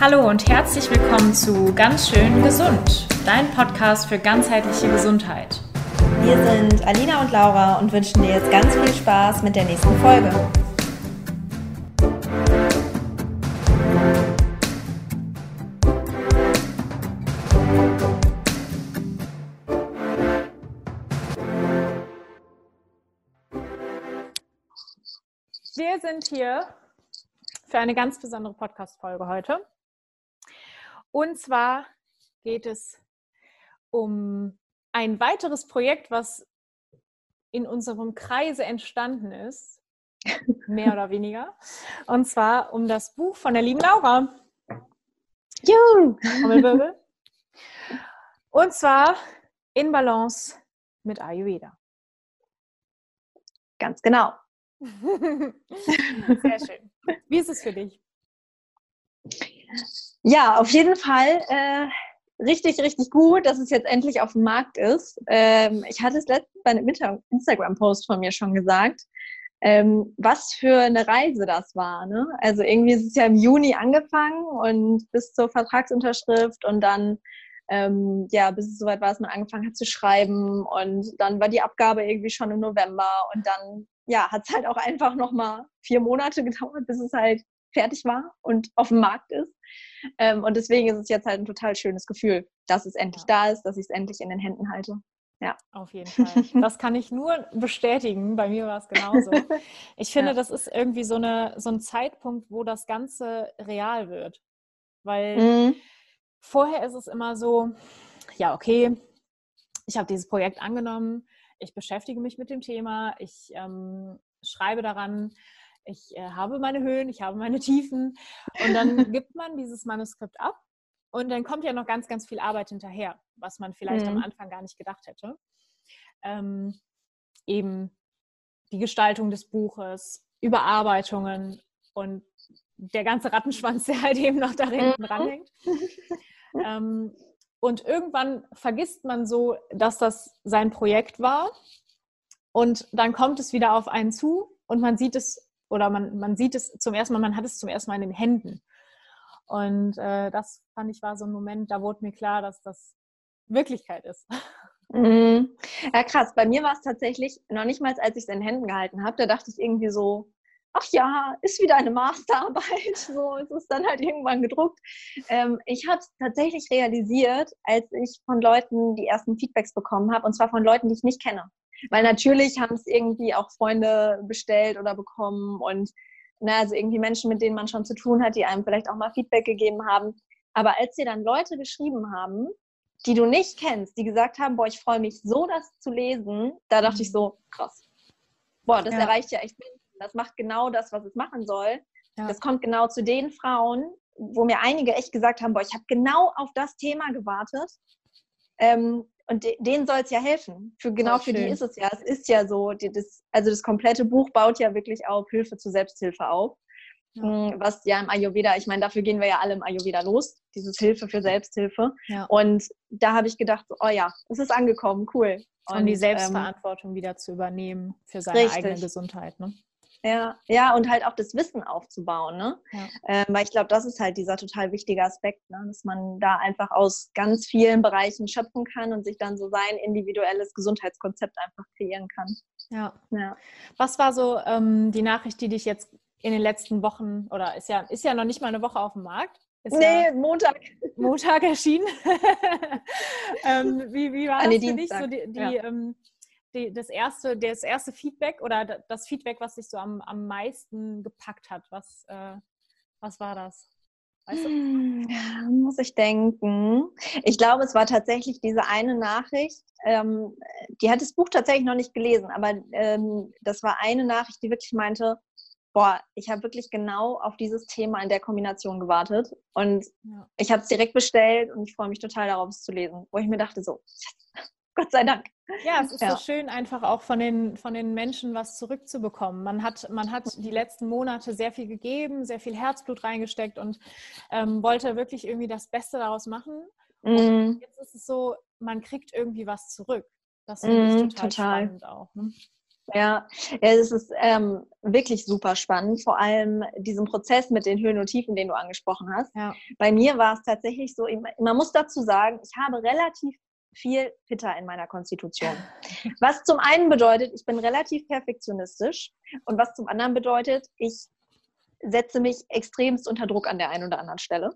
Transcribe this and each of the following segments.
Hallo und herzlich willkommen zu Ganz schön gesund, dein Podcast für ganzheitliche Gesundheit. Wir sind Alina und Laura und wünschen dir jetzt ganz viel Spaß mit der nächsten Folge. Wir sind hier für eine ganz besondere Podcast-Folge heute. Und zwar geht es um ein weiteres Projekt, was in unserem Kreise entstanden ist, mehr oder weniger. Und zwar um das Buch von der lieben Laura. Juhu! Und zwar in Balance mit Ayurveda. Ganz genau. Sehr schön. Wie ist es für dich? Ja, auf jeden Fall äh, richtig, richtig gut, dass es jetzt endlich auf dem Markt ist. Ähm, ich hatte es letztens bei einem Instagram-Post von mir schon gesagt, ähm, was für eine Reise das war. Ne? Also irgendwie ist es ja im Juni angefangen und bis zur Vertragsunterschrift und dann ähm, ja, bis es soweit war, dass man angefangen hat zu schreiben und dann war die Abgabe irgendwie schon im November und dann ja, hat es halt auch einfach nochmal vier Monate gedauert, bis es halt fertig war und auf dem Markt ist. Ähm, und deswegen ist es jetzt halt ein total schönes Gefühl, dass es endlich ja. da ist, dass ich es endlich in den Händen halte. Ja. Auf jeden Fall. Das kann ich nur bestätigen. Bei mir war es genauso. Ich finde, ja. das ist irgendwie so, eine, so ein Zeitpunkt, wo das Ganze real wird. Weil mhm. vorher ist es immer so, ja, okay, ich habe dieses Projekt angenommen, ich beschäftige mich mit dem Thema, ich ähm, schreibe daran, ich äh, habe meine Höhen, ich habe meine Tiefen und dann gibt man dieses Manuskript ab und dann kommt ja noch ganz, ganz viel Arbeit hinterher, was man vielleicht mhm. am Anfang gar nicht gedacht hätte. Ähm, eben die Gestaltung des Buches, Überarbeitungen und der ganze Rattenschwanz, der halt eben noch da hinten mhm. dranhängt. ähm, und irgendwann vergisst man so, dass das sein Projekt war. Und dann kommt es wieder auf einen zu und man sieht es oder man, man sieht es zum ersten Mal, man hat es zum ersten Mal in den Händen. Und äh, das fand ich war so ein Moment, da wurde mir klar, dass das Wirklichkeit ist. Mhm. Ja, krass. Bei mir war es tatsächlich noch nicht mal, als ich es in den Händen gehalten habe, da dachte ich irgendwie so, ach ja, ist wieder eine Masterarbeit. So, es ist dann halt irgendwann gedruckt. Ähm, ich habe es tatsächlich realisiert, als ich von Leuten die ersten Feedbacks bekommen habe, und zwar von Leuten, die ich nicht kenne. Weil natürlich haben es irgendwie auch Freunde bestellt oder bekommen und na, ne, also irgendwie Menschen, mit denen man schon zu tun hat, die einem vielleicht auch mal Feedback gegeben haben. Aber als dir dann Leute geschrieben haben, die du nicht kennst, die gesagt haben, boah, ich freue mich so, das zu lesen, da dachte ich so, krass. Boah, das ja. erreicht ja echt Menschen. Das macht genau das, was es machen soll. Ja. Das kommt genau zu den Frauen, wo mir einige echt gesagt haben, boah, ich habe genau auf das Thema gewartet. Ähm, und denen soll es ja helfen. Für, genau für die ist es ja. Es ist ja so, die, das, also das komplette Buch baut ja wirklich auf Hilfe zur Selbsthilfe auf. Ja. Hm, was ja im Ayurveda, ich meine, dafür gehen wir ja alle im Ayurveda los, dieses Hilfe für Selbsthilfe. Ja. Und da habe ich gedacht, oh ja, es ist angekommen, cool. Und, um die ähm, Selbstverantwortung ähm, wieder zu übernehmen für seine richtig. eigene Gesundheit. Ne? Ja, ja, und halt auch das Wissen aufzubauen, ne? Ja. Ähm, weil ich glaube, das ist halt dieser total wichtige Aspekt, ne? dass man da einfach aus ganz vielen Bereichen schöpfen kann und sich dann so sein individuelles Gesundheitskonzept einfach kreieren kann. Ja. ja. Was war so ähm, die Nachricht, die dich jetzt in den letzten Wochen, oder ist ja, ist ja noch nicht mal eine Woche auf dem Markt? Ist nee, ja Montag. Montag erschienen. ähm, wie, wie war das für dich? So die, die ja. ähm, die, das, erste, das erste Feedback oder das Feedback, was dich so am, am meisten gepackt hat? Was, äh, was war das? Weißt du? Ja, muss ich denken. Ich glaube, es war tatsächlich diese eine Nachricht. Ähm, die hat das Buch tatsächlich noch nicht gelesen, aber ähm, das war eine Nachricht, die wirklich meinte, boah, ich habe wirklich genau auf dieses Thema in der Kombination gewartet und ja. ich habe es direkt bestellt und ich freue mich total darauf, es zu lesen, wo ich mir dachte so, Gott sei Dank. Ja, es ist ja. so schön, einfach auch von den, von den Menschen was zurückzubekommen. Man hat, man hat die letzten Monate sehr viel gegeben, sehr viel Herzblut reingesteckt und ähm, wollte wirklich irgendwie das Beste daraus machen. Und mm. jetzt ist es so, man kriegt irgendwie was zurück. Das finde mm, ich total, total, spannend auch. Ne? Ja, ja es ist ähm, wirklich super spannend, vor allem diesen Prozess mit den Höhen und Tiefen, den du angesprochen hast. Ja. Bei mir war es tatsächlich so, man muss dazu sagen, ich habe relativ viel Pitter in meiner Konstitution. Was zum einen bedeutet, ich bin relativ perfektionistisch und was zum anderen bedeutet, ich setze mich extremst unter Druck an der einen oder anderen Stelle.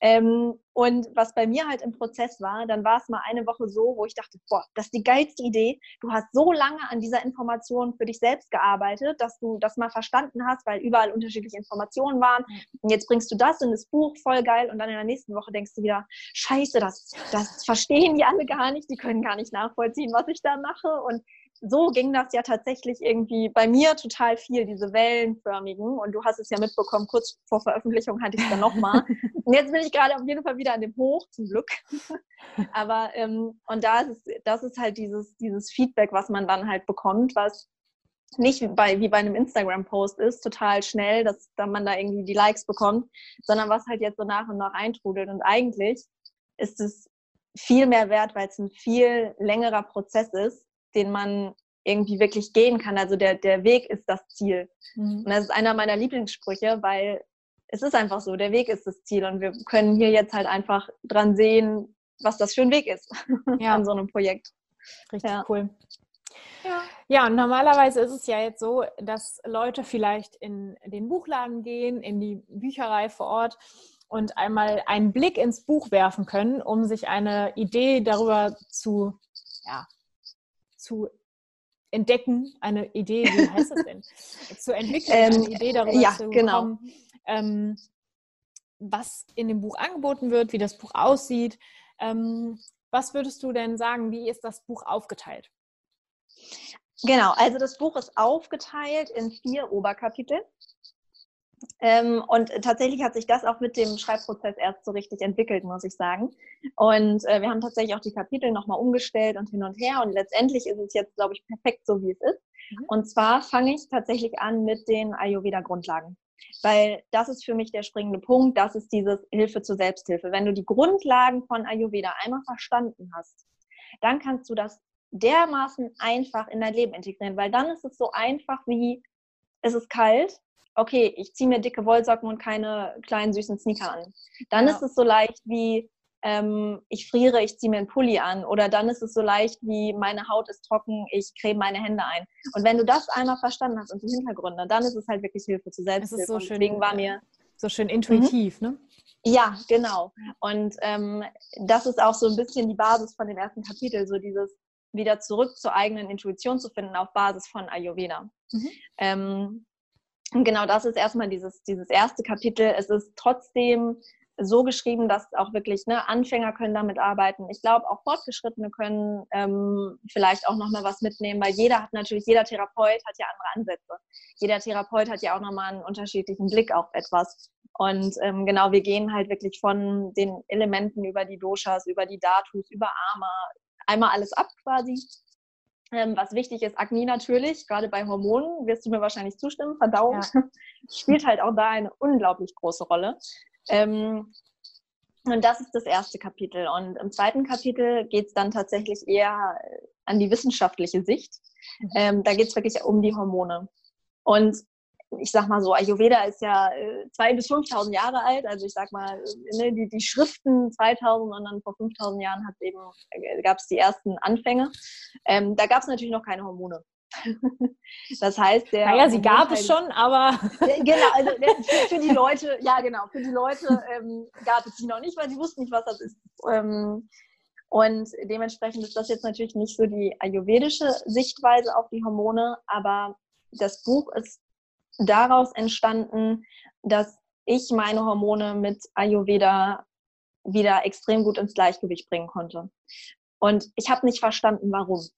Ähm, und was bei mir halt im Prozess war, dann war es mal eine Woche so, wo ich dachte, boah, das ist die geilste Idee. Du hast so lange an dieser Information für dich selbst gearbeitet, dass du das mal verstanden hast, weil überall unterschiedliche Informationen waren. Und jetzt bringst du das in das Buch, voll geil. Und dann in der nächsten Woche denkst du wieder, scheiße, das, das verstehen die alle gar nicht. Die können gar nicht nachvollziehen, was ich da mache. Und so ging das ja tatsächlich irgendwie bei mir total viel, diese wellenförmigen. Und du hast es ja mitbekommen, kurz vor Veröffentlichung hatte ich es dann nochmal. und jetzt bin ich gerade auf jeden Fall wieder an dem Hoch, zum Glück. Aber, ähm, und da ist es, das ist halt dieses, dieses Feedback, was man dann halt bekommt, was nicht wie bei, wie bei einem Instagram-Post ist, total schnell, dass dann man da irgendwie die Likes bekommt, sondern was halt jetzt so nach und nach eintrudelt. Und eigentlich ist es viel mehr wert, weil es ein viel längerer Prozess ist, den man irgendwie wirklich gehen kann. Also der, der Weg ist das Ziel. Mhm. Und das ist einer meiner Lieblingssprüche, weil es ist einfach so, der Weg ist das Ziel und wir können hier jetzt halt einfach dran sehen, was das für ein Weg ist ja. an so einem Projekt. Richtig ja. cool. Ja. ja, und normalerweise ist es ja jetzt so, dass Leute vielleicht in den Buchladen gehen, in die Bücherei vor Ort und einmal einen Blick ins Buch werfen können, um sich eine Idee darüber zu ja, zu entdecken, eine Idee, wie heißt das denn? zu entwickeln, ähm, eine Idee darüber ja, zu genau. bekommen, ähm, was in dem Buch angeboten wird, wie das Buch aussieht. Ähm, was würdest du denn sagen, wie ist das Buch aufgeteilt? Genau, also das Buch ist aufgeteilt in vier Oberkapitel. Ähm, und tatsächlich hat sich das auch mit dem Schreibprozess erst so richtig entwickelt, muss ich sagen. Und äh, wir haben tatsächlich auch die Kapitel nochmal umgestellt und hin und her. Und letztendlich ist es jetzt, glaube ich, perfekt so, wie es ist. Mhm. Und zwar fange ich tatsächlich an mit den Ayurveda-Grundlagen. Weil das ist für mich der springende Punkt. Das ist dieses Hilfe zur Selbsthilfe. Wenn du die Grundlagen von Ayurveda einmal verstanden hast, dann kannst du das dermaßen einfach in dein Leben integrieren, weil dann ist es so einfach wie, es ist kalt, okay, ich ziehe mir dicke Wollsocken und keine kleinen süßen Sneaker an. Dann ja. ist es so leicht wie, ähm, ich friere, ich ziehe mir einen Pulli an. Oder dann ist es so leicht wie, meine Haut ist trocken, ich creme meine Hände ein. Und wenn du das einmal verstanden hast und die Hintergründe, dann ist es halt wirklich Hilfe zu Selbsthilfe. Das ist so schön, deswegen war mir so schön intuitiv, mhm. ne? Ja, genau. Und ähm, das ist auch so ein bisschen die Basis von dem ersten Kapitel, so dieses wieder zurück zur eigenen Intuition zu finden auf Basis von Ayurveda. Mhm. Ähm, genau das ist erstmal dieses, dieses erste Kapitel. Es ist trotzdem so geschrieben, dass auch wirklich ne, Anfänger können damit arbeiten. Ich glaube, auch Fortgeschrittene können ähm, vielleicht auch nochmal was mitnehmen, weil jeder hat natürlich, jeder Therapeut hat ja andere Ansätze. Jeder Therapeut hat ja auch nochmal einen unterschiedlichen Blick auf etwas. Und ähm, genau, wir gehen halt wirklich von den Elementen über die Doshas, über die Datus, über Ama, einmal alles ab quasi ähm, was wichtig ist, Agni natürlich, gerade bei Hormonen, wirst du mir wahrscheinlich zustimmen, Verdauung ja. spielt halt auch da eine unglaublich große Rolle. Ähm, und das ist das erste Kapitel. Und im zweiten Kapitel geht es dann tatsächlich eher an die wissenschaftliche Sicht. Mhm. Ähm, da geht es wirklich um die Hormone. Und ich sag mal so, Ayurveda ist ja äh, 2.000 bis 5.000 Jahre alt. Also ich sag mal, ne, die, die Schriften 2000 und dann vor 5.000 Jahren hat eben, äh, gab es die ersten Anfänge. Ähm, da gab es natürlich noch keine Hormone. das heißt, der. Naja, sie gab es schon, aber. genau, also für, für, die Leute, ja genau, für die Leute ähm, gab es sie noch nicht, weil sie wussten nicht, was das ist. Ähm, und dementsprechend ist das jetzt natürlich nicht so die ayurvedische Sichtweise auf die Hormone, aber das Buch ist daraus entstanden, dass ich meine Hormone mit Ayurveda wieder extrem gut ins Gleichgewicht bringen konnte. Und ich habe nicht verstanden, warum.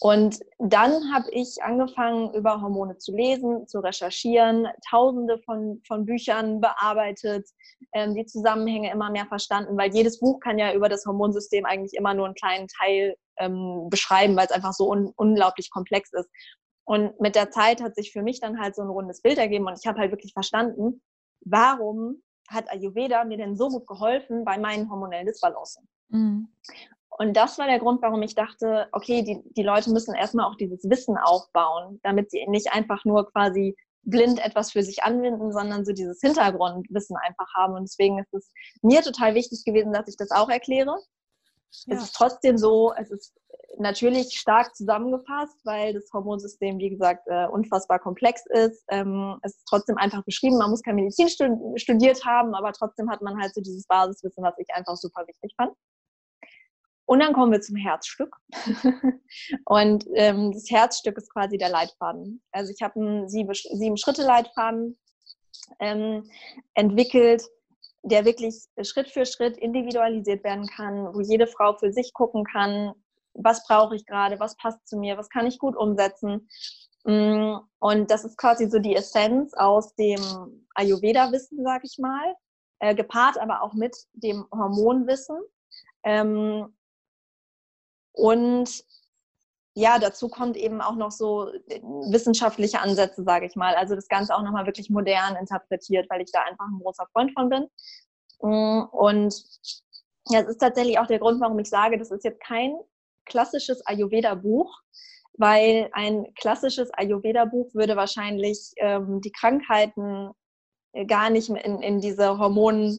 Und dann habe ich angefangen, über Hormone zu lesen, zu recherchieren, tausende von, von Büchern bearbeitet, ähm, die Zusammenhänge immer mehr verstanden, weil jedes Buch kann ja über das Hormonsystem eigentlich immer nur einen kleinen Teil ähm, beschreiben, weil es einfach so un unglaublich komplex ist. Und mit der Zeit hat sich für mich dann halt so ein rundes Bild ergeben und ich habe halt wirklich verstanden, warum hat Ayurveda mir denn so gut geholfen bei meinen hormonellen Disbalancen. Mhm. Und das war der Grund, warum ich dachte, okay, die, die Leute müssen erstmal auch dieses Wissen aufbauen, damit sie nicht einfach nur quasi blind etwas für sich anwenden, sondern so dieses Hintergrundwissen einfach haben. Und deswegen ist es mir total wichtig gewesen, dass ich das auch erkläre. Ja. Es ist trotzdem so, es ist natürlich stark zusammengefasst, weil das Hormonsystem, wie gesagt, äh, unfassbar komplex ist. Ähm, es ist trotzdem einfach beschrieben. Man muss kein Medizin studiert haben, aber trotzdem hat man halt so dieses Basiswissen, was ich einfach super wichtig fand. Und dann kommen wir zum Herzstück. und ähm, das Herzstück ist quasi der Leitfaden. Also ich habe einen Sieben-Schritte-Leitfaden ähm, entwickelt, der wirklich Schritt für Schritt individualisiert werden kann, wo jede Frau für sich gucken kann, was brauche ich gerade, was passt zu mir, was kann ich gut umsetzen. Mm, und das ist quasi so die Essenz aus dem Ayurveda-Wissen, sag ich mal, äh, gepaart aber auch mit dem Hormonwissen. Ähm, und ja, dazu kommt eben auch noch so äh, wissenschaftliche Ansätze, sage ich mal. Also das Ganze auch nochmal wirklich modern interpretiert, weil ich da einfach ein großer Freund von bin. Mm, und ja, es ist tatsächlich auch der Grund, warum ich sage, das ist jetzt kein klassisches Ayurveda-Buch, weil ein klassisches Ayurveda-Buch würde wahrscheinlich ähm, die Krankheiten äh, gar nicht in, in diese Hormon,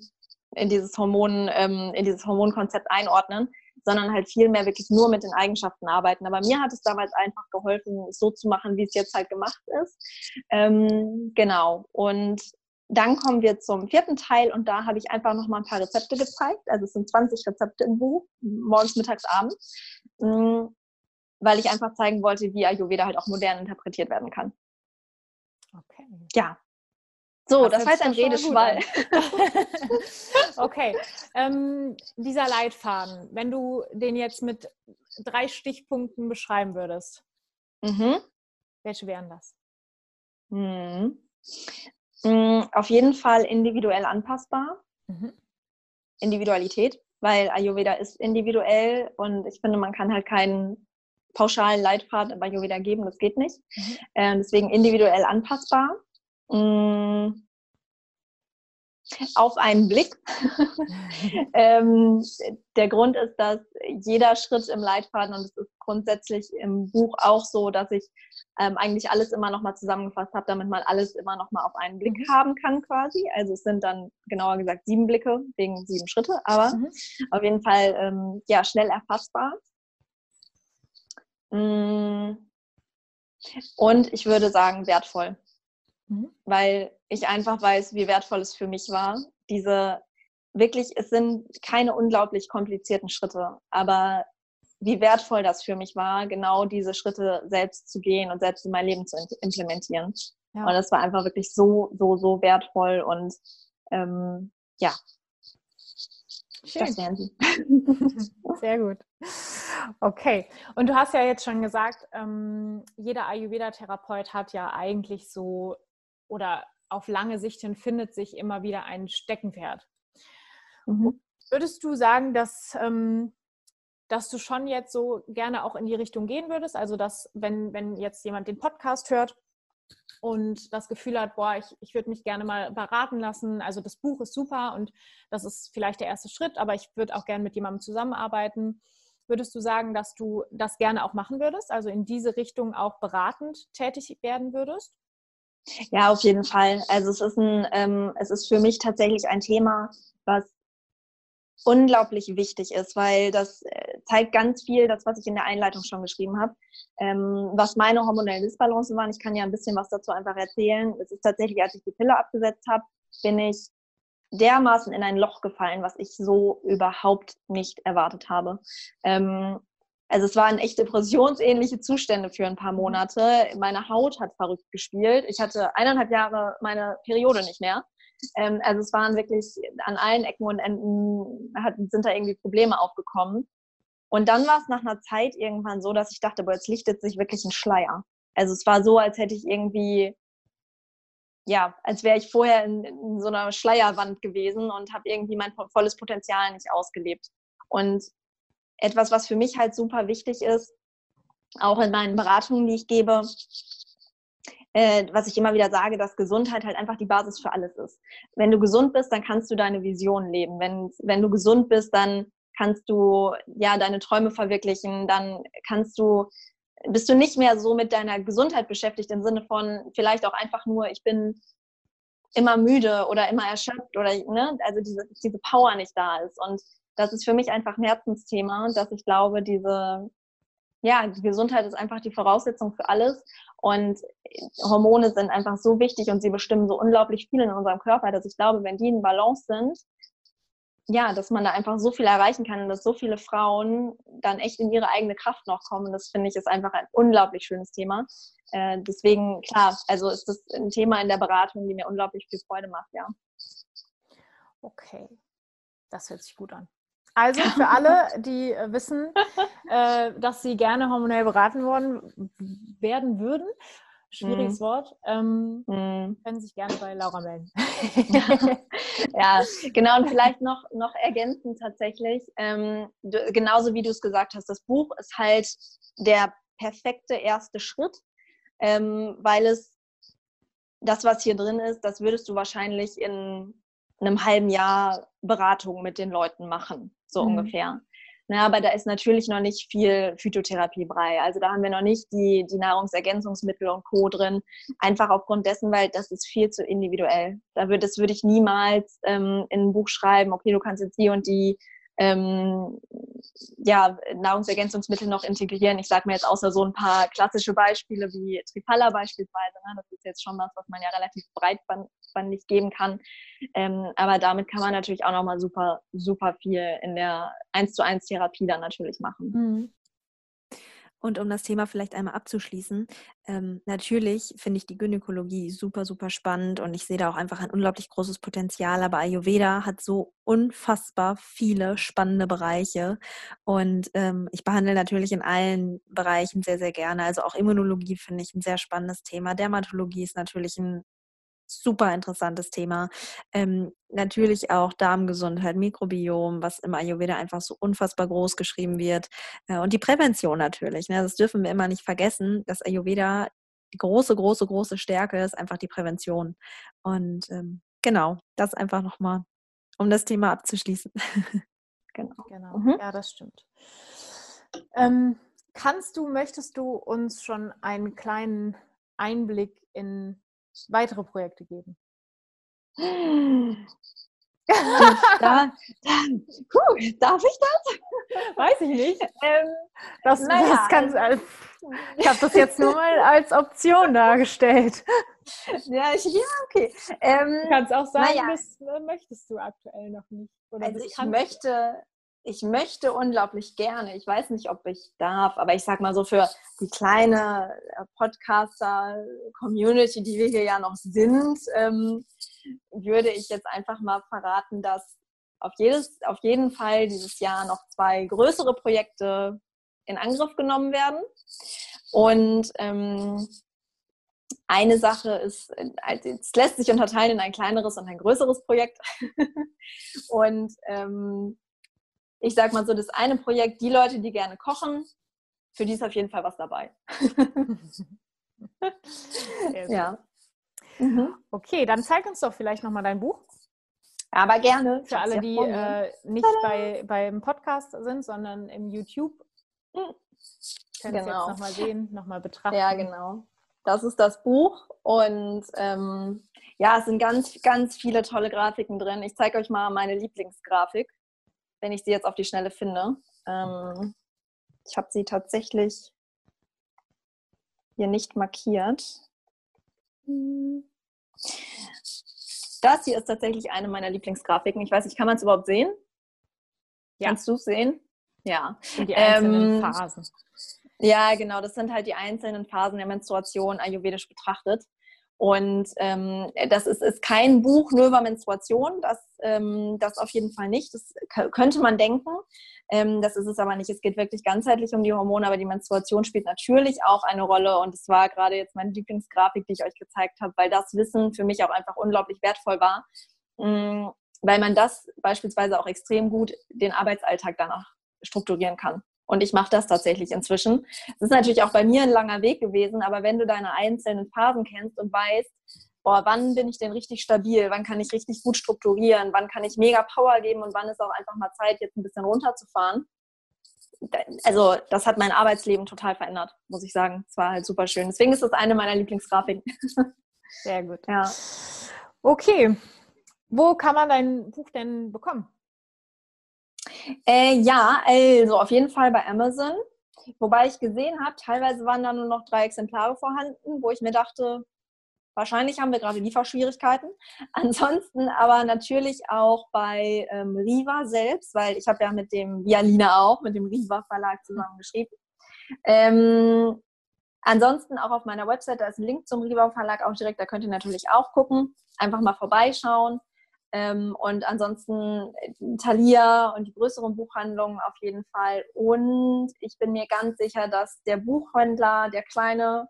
in dieses Hormon, ähm, in dieses Hormonkonzept einordnen, sondern halt viel mehr wirklich nur mit den Eigenschaften arbeiten. Aber mir hat es damals einfach geholfen, es so zu machen, wie es jetzt halt gemacht ist. Ähm, genau. Und dann kommen wir zum vierten Teil und da habe ich einfach noch mal ein paar Rezepte gezeigt. Also es sind 20 Rezepte im Buch, morgens, mittags, abends, mm, weil ich einfach zeigen wollte, wie Ayurveda halt auch modern interpretiert werden kann. Okay. Ja, so, das, das heißt ein Redeschwall. okay. Ähm, dieser Leitfaden, wenn du den jetzt mit drei Stichpunkten beschreiben würdest, mhm. welche wären das? Mhm. Mhm, auf jeden Fall individuell anpassbar. Mhm. Individualität, weil Ayurveda ist individuell und ich finde, man kann halt keinen pauschalen Leitfaden bei Ayurveda geben, das geht nicht. Mhm. Äh, deswegen individuell anpassbar. Auf einen Blick. ähm, der Grund ist, dass jeder Schritt im Leitfaden, und es ist grundsätzlich im Buch auch so, dass ich ähm, eigentlich alles immer nochmal zusammengefasst habe, damit man alles immer nochmal auf einen Blick mhm. haben kann quasi. Also es sind dann genauer gesagt sieben Blicke wegen sieben Schritte, aber mhm. auf jeden Fall ähm, ja, schnell erfassbar. Mm. Und ich würde sagen, wertvoll. Mhm. Weil ich einfach weiß, wie wertvoll es für mich war. Diese wirklich, es sind keine unglaublich komplizierten Schritte, aber wie wertvoll das für mich war, genau diese Schritte selbst zu gehen und selbst in mein Leben zu implementieren. Ja. Und das war einfach wirklich so, so, so wertvoll und ähm, ja. Schön. Das wären sie. Sehr gut. Okay. Und du hast ja jetzt schon gesagt, ähm, jeder Ayurveda-Therapeut hat ja eigentlich so oder auf lange Sicht hin findet sich immer wieder ein Steckenpferd. Mhm. Würdest du sagen, dass, ähm, dass du schon jetzt so gerne auch in die Richtung gehen würdest? Also, dass, wenn, wenn jetzt jemand den Podcast hört und das Gefühl hat, boah, ich, ich würde mich gerne mal beraten lassen. Also das Buch ist super und das ist vielleicht der erste Schritt, aber ich würde auch gerne mit jemandem zusammenarbeiten. Würdest du sagen, dass du das gerne auch machen würdest, also in diese Richtung auch beratend tätig werden würdest? Ja, auf jeden Fall. Also es ist ein, ähm, es ist für mich tatsächlich ein Thema, was unglaublich wichtig ist, weil das äh, zeigt ganz viel, das, was ich in der Einleitung schon geschrieben habe, ähm, was meine hormonellen Disbalancen waren. Ich kann ja ein bisschen was dazu einfach erzählen. Es ist tatsächlich, als ich die Pille abgesetzt habe, bin ich dermaßen in ein Loch gefallen, was ich so überhaupt nicht erwartet habe. Ähm, also es waren echt depressionsähnliche Zustände für ein paar mhm. Monate. Meine Haut hat verrückt gespielt. Ich hatte eineinhalb Jahre meine Periode nicht mehr. Ähm, also es waren wirklich an allen Ecken und Enden hat, sind da irgendwie Probleme aufgekommen. Und dann war es nach einer Zeit irgendwann so, dass ich dachte, boah, jetzt lichtet sich wirklich ein Schleier. Also es war so, als hätte ich irgendwie, ja, als wäre ich vorher in, in so einer Schleierwand gewesen und habe irgendwie mein volles Potenzial nicht ausgelebt. Und etwas, was für mich halt super wichtig ist, auch in meinen Beratungen, die ich gebe, äh, was ich immer wieder sage, dass Gesundheit halt einfach die Basis für alles ist. Wenn du gesund bist, dann kannst du deine Vision leben. Wenn, wenn du gesund bist, dann kannst du ja deine Träume verwirklichen, dann kannst du bist du nicht mehr so mit deiner Gesundheit beschäftigt im Sinne von vielleicht auch einfach nur, ich bin immer müde oder immer erschöpft oder ne, also diese, diese Power nicht da ist. Und das ist für mich einfach ein Herzensthema, dass ich glaube, diese, ja, die Gesundheit ist einfach die Voraussetzung für alles. Und Hormone sind einfach so wichtig und sie bestimmen so unglaublich viel in unserem Körper, dass ich glaube, wenn die in Balance sind, ja, dass man da einfach so viel erreichen kann und dass so viele Frauen dann echt in ihre eigene Kraft noch kommen. Das finde ich ist einfach ein unglaublich schönes Thema. Äh, deswegen, klar, also ist das ein Thema in der Beratung, die mir unglaublich viel Freude macht, ja. Okay, das hört sich gut an. Also für alle, die äh, wissen, äh, dass sie gerne hormonell beraten worden werden würden, schwieriges mm. Wort, ähm, mm. können sich gerne bei Laura melden. ja, genau. Und vielleicht noch, noch ergänzend tatsächlich, ähm, du, genauso wie du es gesagt hast, das Buch ist halt der perfekte erste Schritt, ähm, weil es das, was hier drin ist, das würdest du wahrscheinlich in einem halben Jahr Beratung mit den Leuten machen, so mhm. ungefähr. Na, aber da ist natürlich noch nicht viel Phytotherapie bei. Also da haben wir noch nicht die, die Nahrungsergänzungsmittel und Co. drin. Einfach aufgrund dessen, weil das ist viel zu individuell. Da würde, das würde ich niemals ähm, in ein Buch schreiben, okay, du kannst jetzt die und die ähm, ja, Nahrungsergänzungsmittel noch integrieren. Ich sage mir jetzt außer so ein paar klassische Beispiele wie Tripala beispielsweise. Ne? Das ist jetzt schon was, was man ja relativ breitbandig geben kann. Ähm, aber damit kann man natürlich auch nochmal super, super viel in der 1 zu 1 Therapie dann natürlich machen. Mhm. Und um das Thema vielleicht einmal abzuschließen, ähm, natürlich finde ich die Gynäkologie super, super spannend und ich sehe da auch einfach ein unglaublich großes Potenzial. Aber Ayurveda hat so unfassbar viele spannende Bereiche und ähm, ich behandle natürlich in allen Bereichen sehr, sehr gerne. Also auch Immunologie finde ich ein sehr spannendes Thema. Dermatologie ist natürlich ein super interessantes Thema. Ähm, natürlich auch Darmgesundheit, Mikrobiom, was im Ayurveda einfach so unfassbar groß geschrieben wird. Äh, und die Prävention natürlich. Ne? Das dürfen wir immer nicht vergessen, dass Ayurveda die große, große, große Stärke ist einfach die Prävention. Und ähm, genau, das einfach nochmal, um das Thema abzuschließen. genau. Genau, mhm. ja, das stimmt. Ähm, kannst du, möchtest du uns schon einen kleinen Einblick in weitere Projekte geben? da, puh, darf ich das? Weiß ich nicht. Ähm, das, naja, das kann, also, ich habe das jetzt nur mal als Option dargestellt. Ja, ich, ja okay. Ähm, du kannst auch sagen, naja. das äh, möchtest du aktuell noch nicht. also ich möchte, ich möchte unglaublich gerne. Ich weiß nicht, ob ich darf, aber ich sag mal so für die kleine äh, Podcaster-Community, die wir hier ja noch sind, ähm, würde ich jetzt einfach mal verraten, dass auf, jedes, auf jeden Fall dieses Jahr noch zwei größere Projekte in Angriff genommen werden. Und ähm, eine Sache ist, es lässt sich unterteilen in ein kleineres und ein größeres Projekt. und ähm, ich sag mal so, das eine Projekt, die Leute, die gerne kochen, für die ist auf jeden Fall was dabei. ja. Mhm. Okay, dann zeig uns doch vielleicht nochmal dein Buch. Aber gerne. Für alle, die äh, nicht bei, beim Podcast sind, sondern im YouTube. Mhm. Können genau. jetzt nochmal sehen, nochmal betrachten. Ja, genau. Das ist das Buch und ähm, ja, es sind ganz, ganz viele tolle Grafiken drin. Ich zeige euch mal meine Lieblingsgrafik wenn ich sie jetzt auf die Schnelle finde. Ähm, ich habe sie tatsächlich hier nicht markiert. Das hier ist tatsächlich eine meiner Lieblingsgrafiken. Ich weiß nicht, kann man es überhaupt sehen? Ja. Kannst du es sehen? Ja. die einzelnen ähm, Phasen. Ja, genau. Das sind halt die einzelnen Phasen der Menstruation ayurvedisch betrachtet. Und ähm, das ist, ist kein Buch nur über Menstruation, das, ähm, das auf jeden Fall nicht. Das könnte man denken. Ähm, das ist es aber nicht. Es geht wirklich ganzheitlich um die Hormone, aber die Menstruation spielt natürlich auch eine Rolle. Und es war gerade jetzt meine Lieblingsgrafik, die ich euch gezeigt habe, weil das Wissen für mich auch einfach unglaublich wertvoll war. Ähm, weil man das beispielsweise auch extrem gut den Arbeitsalltag danach strukturieren kann. Und ich mache das tatsächlich inzwischen. Es ist natürlich auch bei mir ein langer Weg gewesen, aber wenn du deine einzelnen Phasen kennst und weißt, boah, wann bin ich denn richtig stabil, wann kann ich richtig gut strukturieren, wann kann ich mega Power geben und wann ist auch einfach mal Zeit, jetzt ein bisschen runterzufahren. Also das hat mein Arbeitsleben total verändert, muss ich sagen. Es war halt super schön. Deswegen ist das eine meiner Lieblingsgrafiken. Sehr gut. Ja. Okay. Wo kann man dein Buch denn bekommen? Äh, ja, also auf jeden Fall bei Amazon. Wobei ich gesehen habe, teilweise waren da nur noch drei Exemplare vorhanden, wo ich mir dachte, wahrscheinlich haben wir gerade Lieferschwierigkeiten. Ansonsten aber natürlich auch bei ähm, Riva selbst, weil ich habe ja mit dem Vialina auch, mit dem Riva Verlag zusammengeschrieben. Ähm, ansonsten auch auf meiner Website, da ist ein Link zum Riva Verlag auch direkt, da könnt ihr natürlich auch gucken. Einfach mal vorbeischauen. Ähm, und ansonsten äh, Thalia und die größeren Buchhandlungen auf jeden Fall. Und ich bin mir ganz sicher, dass der Buchhändler, der kleine,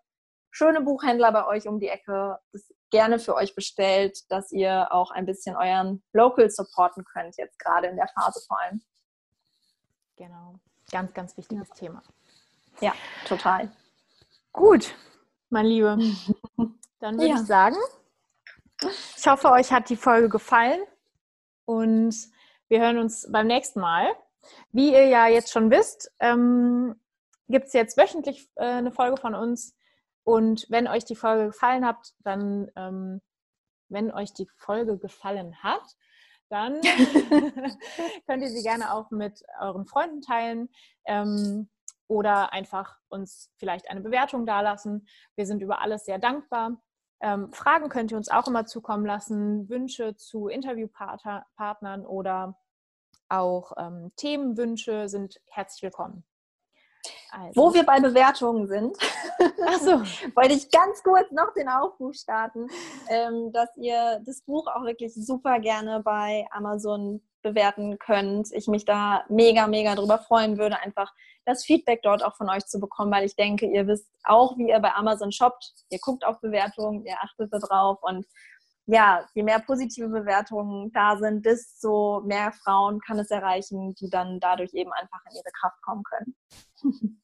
schöne Buchhändler bei euch um die Ecke, das gerne für euch bestellt, dass ihr auch ein bisschen euren Local supporten könnt, jetzt gerade in der Phase vor allem. Genau, ganz, ganz wichtiges ja. Thema. Ja, total. Gut, mein Liebe. Dann würde ja. ich sagen, ich hoffe, euch hat die Folge gefallen und wir hören uns beim nächsten Mal. Wie ihr ja jetzt schon wisst, ähm, gibt es jetzt wöchentlich äh, eine Folge von uns. Und wenn euch die Folge gefallen hat, dann, ähm, wenn euch die Folge gefallen hat, dann könnt ihr sie gerne auch mit euren Freunden teilen ähm, oder einfach uns vielleicht eine Bewertung dalassen. Wir sind über alles sehr dankbar. Ähm, Fragen könnt ihr uns auch immer zukommen lassen, Wünsche zu Interviewpartnern oder auch ähm, Themenwünsche sind herzlich willkommen. Also. Wo wir bei Bewertungen sind, so. wollte ich ganz kurz noch den Aufruf starten, ähm, dass ihr das Buch auch wirklich super gerne bei Amazon bewerten könnt. Ich mich da mega, mega drüber freuen würde, einfach das Feedback dort auch von euch zu bekommen, weil ich denke, ihr wisst auch, wie ihr bei Amazon shoppt. Ihr guckt auf Bewertungen, ihr achtet darauf und ja, je mehr positive Bewertungen da sind, desto mehr Frauen kann es erreichen, die dann dadurch eben einfach in ihre Kraft kommen können.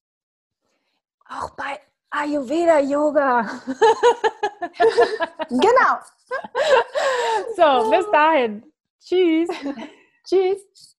Auch bei Ayurveda Yoga. genau. So, bis dahin. Tschüss. Tschüss.